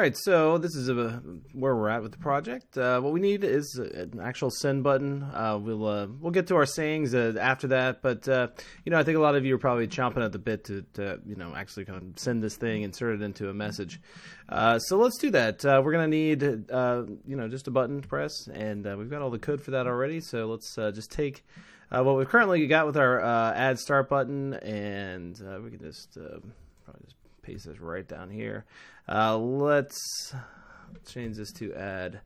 All right, so this is a, where we're at with the project. Uh, what we need is an actual send button. Uh, we'll uh, we'll get to our sayings uh, after that, but uh, you know I think a lot of you are probably chomping at the bit to, to you know actually kind of send this thing, insert it into a message. Uh, so let's do that. we're gonna need you know just a button to press, and we've got all the code for that already. So let's just take what we've currently got with our add start button, and we can just probably just this right down here. Uh, let's change this to add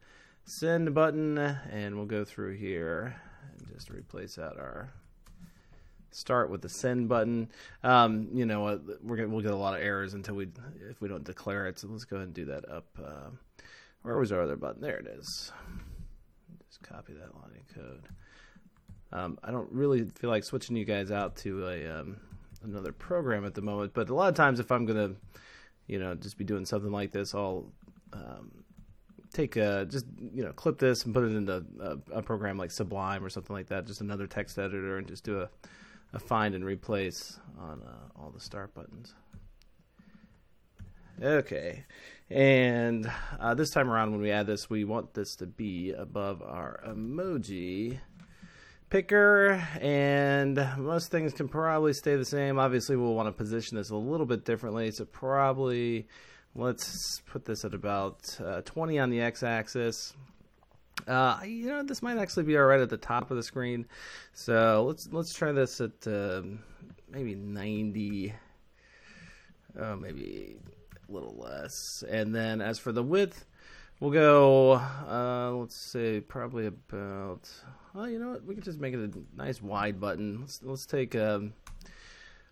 send button, and we'll go through here and just replace out our start with the send button. Um, you know, uh, we're gonna, we'll get a lot of errors until we if we don't declare it. So let's go ahead and do that up. Uh, where was our other button? There it is. Just copy that line of code. Um, I don't really feel like switching you guys out to a um, another program at the moment. But a lot of times, if I'm gonna, you know, just be doing something like this, I'll um, take a just you know clip this and put it into a, a, program like Sublime or something like that, just another text editor, and just do a, a find and replace on uh, all the start buttons. Okay, and uh, this time around when we add this, we want this to be above our emoji picker, and most things can probably stay the same. Obviously, we'll want to position this a little bit differently, so probably let's put this at about uh, 20 on the x-axis. Uh, you know, this might actually be all right at the top of the screen. So let's let's try this at uh, maybe 90. Oh, maybe a little less. And then as for the width, we'll go. Uh, let's say probably about well, you know what? We can just make it a nice wide button. Let's, let's take um,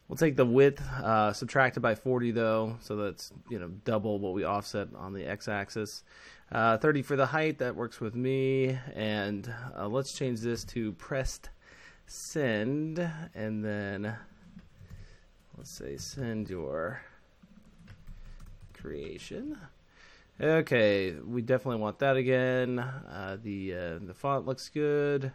we'll take the width uh, subtracted by 40 though, so that's you know double what we offset on the x-axis. Uh, 30 for the height. That works with me. And uh, let's change this to pressed send, and then let's say send your creation. Okay, we definitely want that again. Uh, the uh, the font looks good.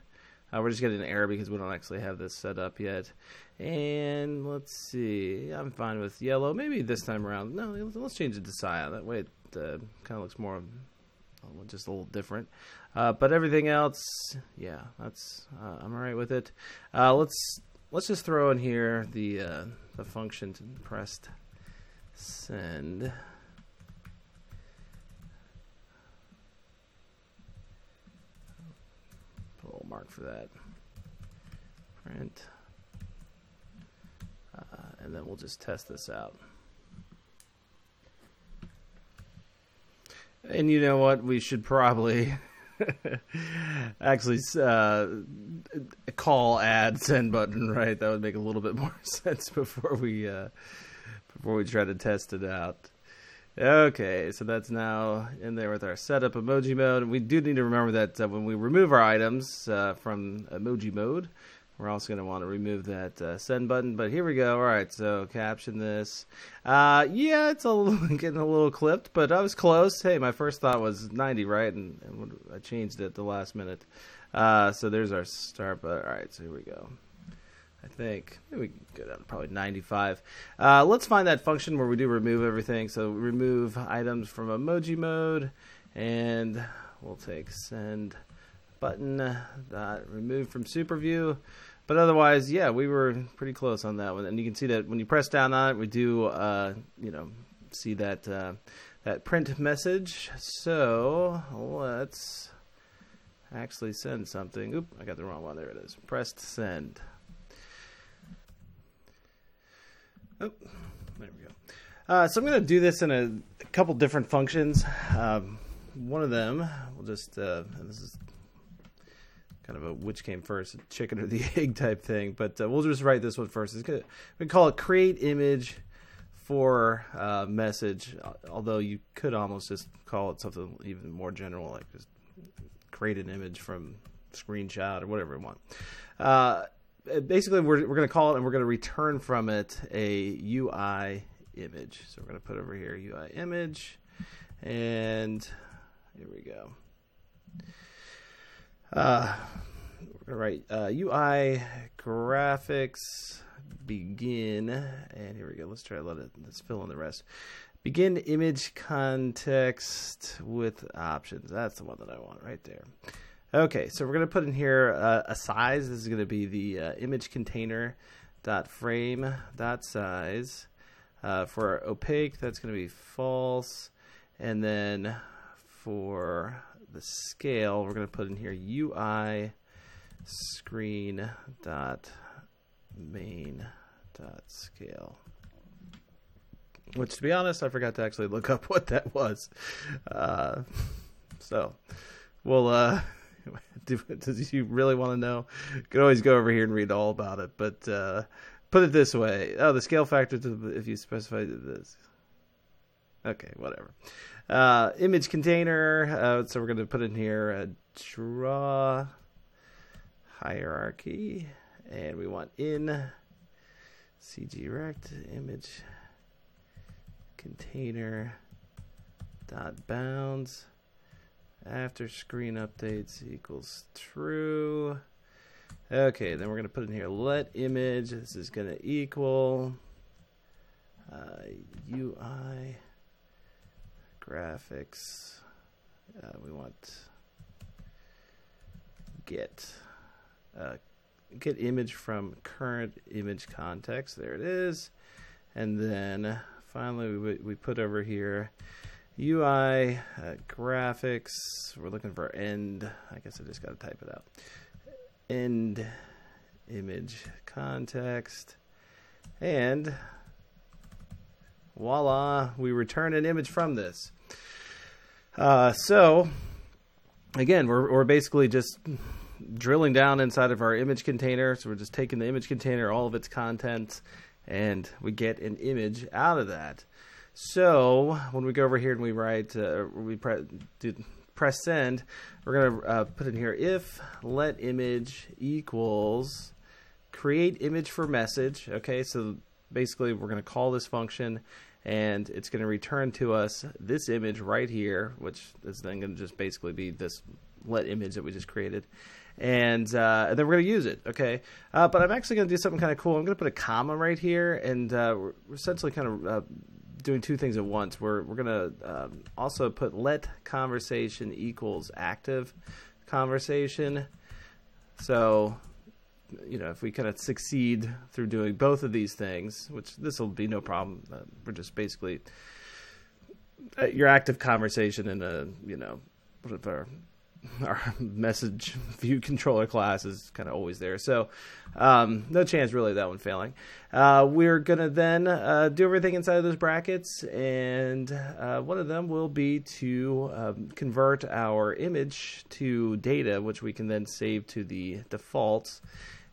Uh, we're just getting an error because we don't actually have this set up yet. And let's see, I'm fine with yellow. Maybe this time around, no, let's change it to cyan. That way it uh, kind of looks more, just a little different. Uh, but everything else, yeah, that's uh, I'm alright with it. let's let's just throw in here the the function to pressed send. Mark for that. Print. Uh, and then we'll just test this out. And you know what? We should probably actually uh, call add send button, right? That would make a little bit more sense before we uh, before we try to test it out. Okay, so that's now in there with our setup emoji mode. We do need to remember that uh, when we remove our items uh, from emoji mode, we're also going to want to remove that uh, send button. But here we go. All right, so caption this. Uh, yeah, it's a little, getting a little clipped, but I was close. Hey, my first thought was 90, right? And, and I changed it the last minute. Uh, so there's our start. But all right, so here we go. I think Maybe we can go down to probably 95. Uh, let's find that function where we do remove everything. So remove items from emoji mode, and we'll take send button dot remove from super view. But otherwise, yeah, we were pretty close on that one. And you can see that when you press down on it, we do, uh, you know, see that uh, that print message. So let's actually send something. Oop, I got the wrong one. There it is. Pressed send. Oh, there we go. Uh, so I'm going to do this in a, a couple different functions. Um, one of them, we'll just, uh, this is kind of a which came first, chicken or the egg type thing, but uh, we'll just write this one first. It's gonna, we call it create image for uh, message, although you could almost just call it something even more general, like just create an image from screenshot or whatever you want. Basically we're, we're going to call it and we're going to return from it a UI image. So we're going to put over here UI image and here we go. Uh, write uh, UI graphics begin and here we go. Let's try to let it let's fill in the rest. begin image context with options. That's the one that I want right there. Okay, so we're going to put in here uh, a size. This is going to be the uh, image container dot frame dot size. Uh, for opaque, that's going to be false. And then for the scale, we're going to put in here UI screen dot main dot scale. Which, to be honest, I forgot to actually look up what that was. Uh, so, we'll. Uh, do, does you really want to know? You can always go over here and read all about it. But uh, put it this way: oh, the scale factor to if you specify this. Okay, whatever. Uh, image container. Uh, so we're going to put in here a draw hierarchy, and we want in cg rect image container dot bounds after screen updates equals true. Okay, then we're going to put in here let image. This is going to equal uh, UI graphics. Uh, we want get uh, get image from current image context. There it is. And then finally we, we put over here UI uh, graphics. We're looking for end. I guess I just got to type it out. End image context. And voila, we return an image from this. Uh, so, again, we're, we're basically just drilling down inside of our image container. So we're just taking the image container, all of its contents, and we get an image out of that. So when we go over here and we write, uh, we pre- do, press send, we're going to uh, put in here if let image equals create image for message. Okay, so basically we're going to call this function and it's going to return to us this image right here, which is then going to just basically be this let image that we just created. And, uh, and then we're going to use it, okay? Uh, but I'm actually going to do something kind of cool. I'm going to put a comma right here, and uh, we're essentially kind of uh, doing two things at once. We're we're gonna um, also put let conversation equals active conversation. So, you know, if we kind of succeed through doing both of these things, which this will be no problem, uh, we're just basically uh, your active conversation in a you know whatever our message view controller class is kind of always there. So, um, no chance really that one failing. Uh, we're going to then uh, do everything inside of those brackets, and uh, one of them will be to um, convert our image to data, which we can then save to the defaults.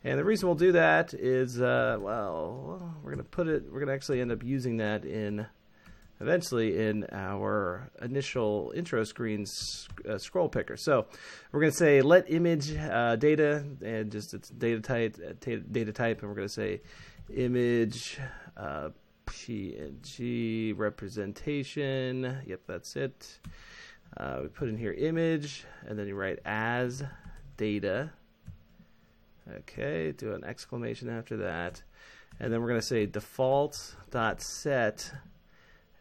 And the reason we'll do that is, uh, well, we're going to put it, we're going to actually end up using that in eventually in our initial intro screen uh, scroll picker. So we're going to say let image uh, data and just its data type, uh, data type, and we're going to say image uh, PNG representation. Yep, that's it. Uh, we put in here image, and then you write as data. Okay, do an exclamation after that. And then we're going to say default dot set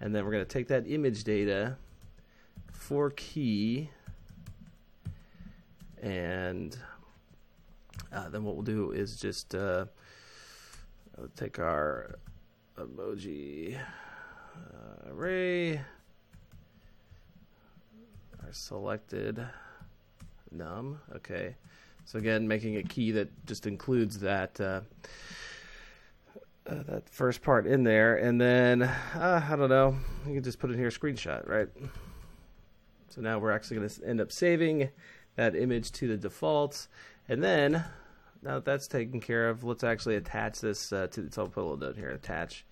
and then we're going to take that image data for key and uh, then what we'll do is just uh, take our emoji uh, array our selected num okay. So again making a key that just includes that uh, that first part in there, and then uh, I don't know. You can just put in here a screenshot, right? So now we're actually going to end up saving that image to the defaults, and then now that that's taken care of, let's actually attach this uh, to. Put a little note here: attach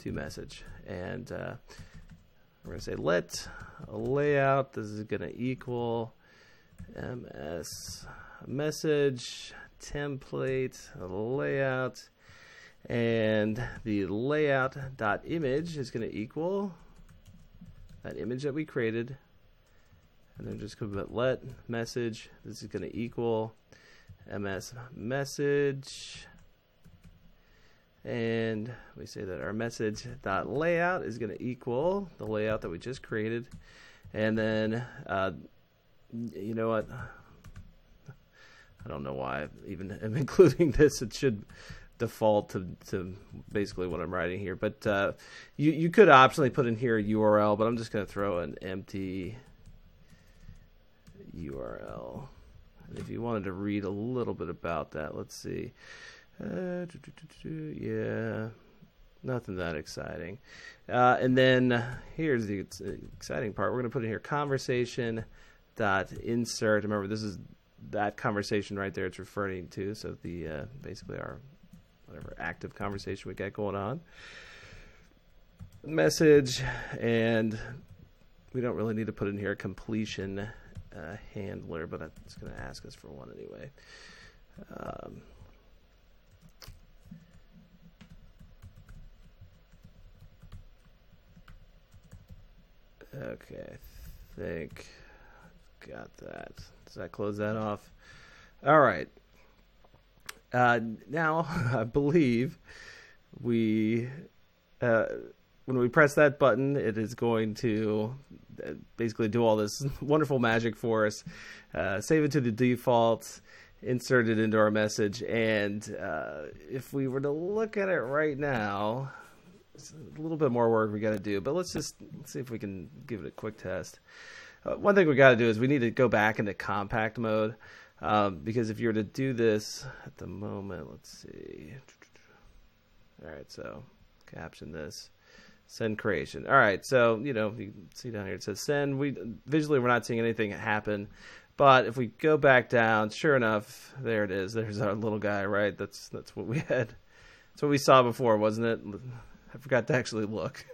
to message, and uh, we're going to say let layout. This is going to equal ms message template layout and the layout dot image is going to equal that image that we created and then just put let message this is going to equal ms message and we say that our message dot layout is going to equal the layout that we just created, and then uh, you know what? I don't know why I even am including this. It should default to, to basically what I'm writing here. But uh, you you could optionally put in here a URL, but I'm just going to throw an empty URL. And if you wanted to read a little bit about that, let's see. Uh, yeah, nothing that exciting. Uh, and then here's the exciting part. We're going to put in here conversation dot insert. Remember, this is that conversation right there. It's referring to so the uh, basically our whatever active conversation we got going on. Message, and we don't really need to put in here a completion uh, handler, but it's going to ask us for one anyway. Um, okay, I think got that. Does that close that off? All right. Uh, now, I believe we, uh, when we press that button, it is going to uh, basically do all this wonderful magic for us, uh, save it to the default, insert it into our message, and uh, if we were to look at it right now, it's a little bit more work we got to do, but let's just see if we can give it a quick test. Uh, one thing we got to do is we need to go back into compact mode. Um, because if you were to do this at the moment, let's see. All right, so caption this. Send creation. All right, so you know you see down here it says send. We visually we're not seeing anything happen, but if we go back down, sure enough, there it is. There's our little guy, right? That's that's what we had. That's what we saw before, wasn't it? I forgot to actually look.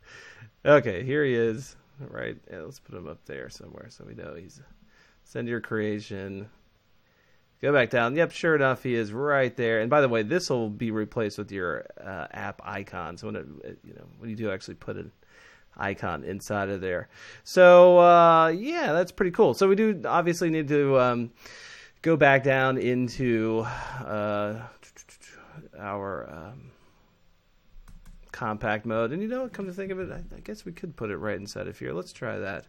okay, here he is. Right, yeah, let's put him up there somewhere so we know he's Send your creation. Go back down. Yep, sure enough, he is right there. And by the way, this will be replaced with your uh, app icon. So when it, you know when you do actually put an icon inside of there. So uh, yeah, that's pretty cool. So we do obviously need to um, go back down into uh, our um, compact mode. And you know, come to think of it, I, I, guess we could put it right inside of here. Let's try that.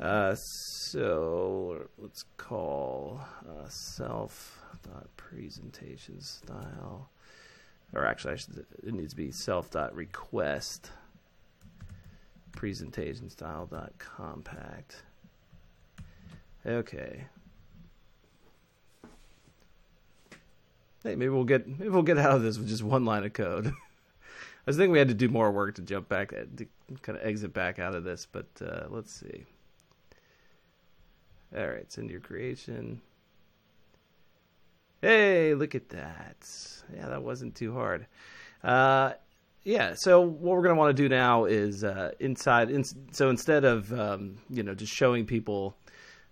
Uh, so let's call uh, self dot presentation style, or actually, should, it needs to be self dot request presentation style dot compact. Okay. Hey, maybe we'll get maybe we'll get out of this with just one line of code. I was thinking we had to do more work to jump back uh, to kind of exit back out of this, but uh, let's see. All right, send your creation. Hey, look at that. Yeah, that wasn't too hard. Uh, yeah, so what we're going to want to do now is uh, inside. In, so instead of um, you know just showing people,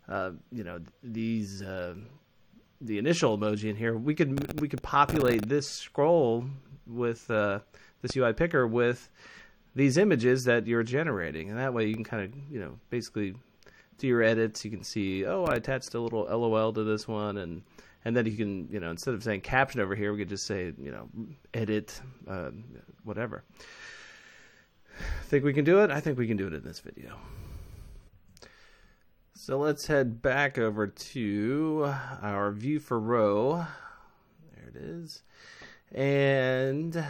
uh, you know these uh, the initial emoji in here, we could we could populate this scroll with uh, this UI picker with these images that you're generating, and that way you can kind of you know basically do your edits. You can see, oh, I attached a little LOL to this one, and and then you can, you know, instead of saying caption over here, we could just say, you know, edit, uh, whatever. Think we can do it? I think we can do it in this video. So let's head back over to our view for row. There it is. And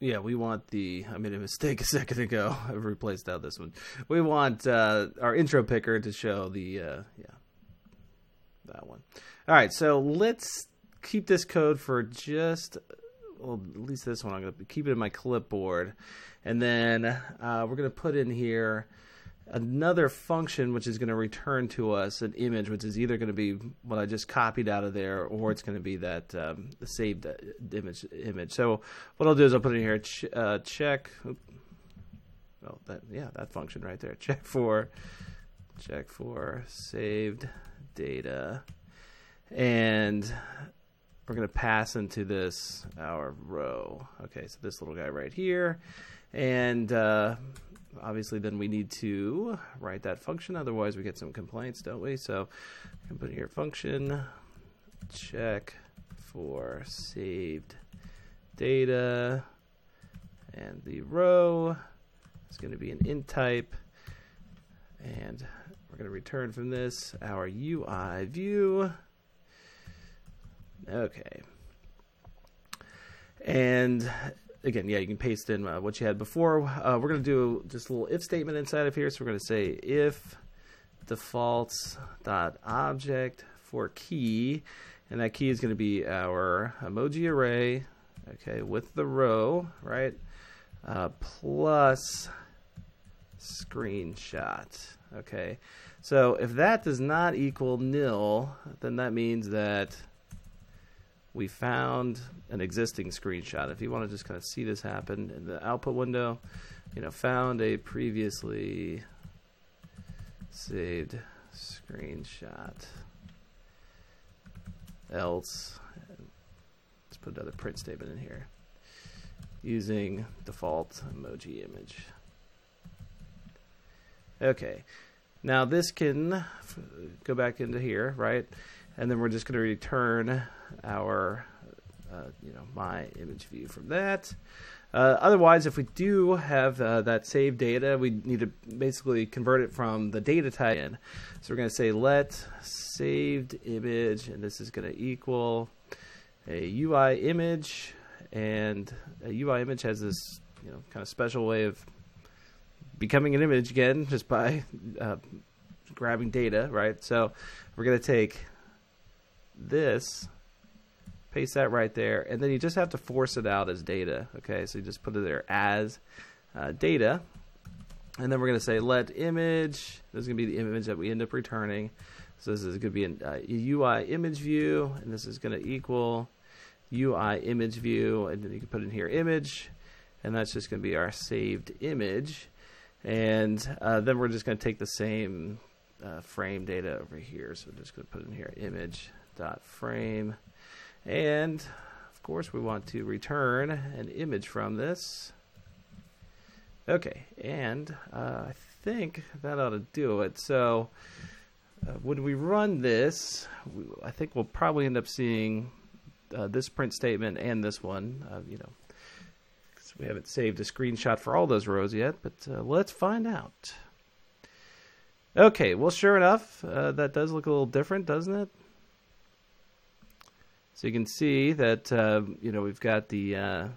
yeah, we want the. I made a mistake a second ago. I've replaced out this one. We want uh, our intro picker to show the. Uh, yeah, that one. All right, so let's keep this code for just. Well, at least this one. I'm going to keep it in my clipboard, and then uh, we're going to put in here another function which is going to return to us an image which is either going to be what I just copied out of there or it's going to be that um, saved uh, image image. So what I'll do is I'll put in here ch- uh, check well that yeah that function right there check for check for saved data and we're going to pass into this our row. Okay, so this little guy right here and uh, obviously then we need to write that function otherwise we get some complaints don't we so I put here function check for saved data, and the row is going to be an int type, and we're going to return from this our UI view. Okay. And again, yeah, you can paste in uh, what you had before. Uh, we're going to do just a little if statement inside of here. So we're going to say if defaults dot object for key, and that key is going to be our emoji array, okay, with the row, right, uh, plus screenshot, okay. So if that does not equal nil, then that means that we found an existing screenshot. If you want to just kind of see this happen in the output window, you know, found a previously saved screenshot. Else, let's put another print statement in here using default emoji image. Okay, now this can go back into here, right? And then we're just going to return our, uh, you know, my image view from that. Uh, otherwise, if we do have uh, that saved data, we need to basically convert it from the data type in. So we're going to say let saved image, and this is going to equal a UI image, and a UI image has this, you know, kind of special way of becoming an image again just by uh, grabbing data, right? So we're going to take this paste that right there, and then you just have to force it out as data. Okay, so you just put it there as uh, data, and then we're going to say let image. This is going to be the image that we end up returning. So this is going to be an, uh, UI image view, and this is going to equal UI image view, and then you can put in here image, and that's just going to be our saved image. And uh, then we're just going to take the same uh, frame data over here. So we're just going to put in here image dot frame and of course, we want to return an image from this. Okay, and uh, I think that ought to do it. So uh, when we run this, we, I think we'll probably end up seeing uh, this print statement and this one. Uh, you know, we haven't saved a screenshot for all those rows yet, but uh, let's find out. Okay, well, sure enough, uh, that does look a little different, doesn't it? So you can see that uh, you know we've got the uh,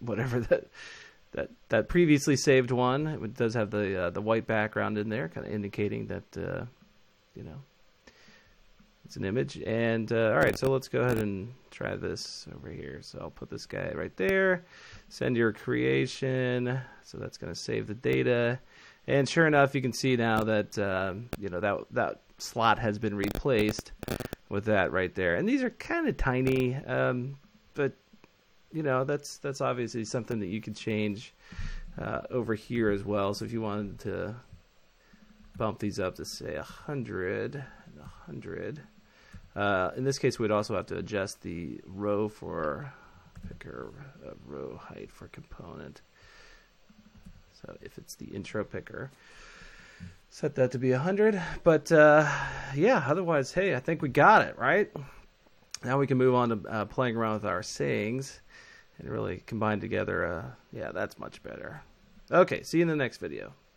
whatever that that that previously saved one. It does have the uh, the white background in there, kind of indicating that uh, you know it's an image. And uh, all right, so let's go ahead and try this over here. So I'll put this guy right there. Send your creation. So that's going to save the data. And sure enough, you can see now that um, you know that that slot has been replaced with that right there. And these are kind of tiny, um, but you know that's that's obviously something that you could change uh, over here as well. So if you wanted to bump these up to say a hundred a hundred, uh, in this case we'd also have to adjust the row for picker uh, row height for component. So if it's the intro picker set that to be 100 but uh, yeah otherwise hey i think we got it right? Now we can move on to uh, playing around with our sayings and really combine together uh, yeah that's much better. Okay see you in the next video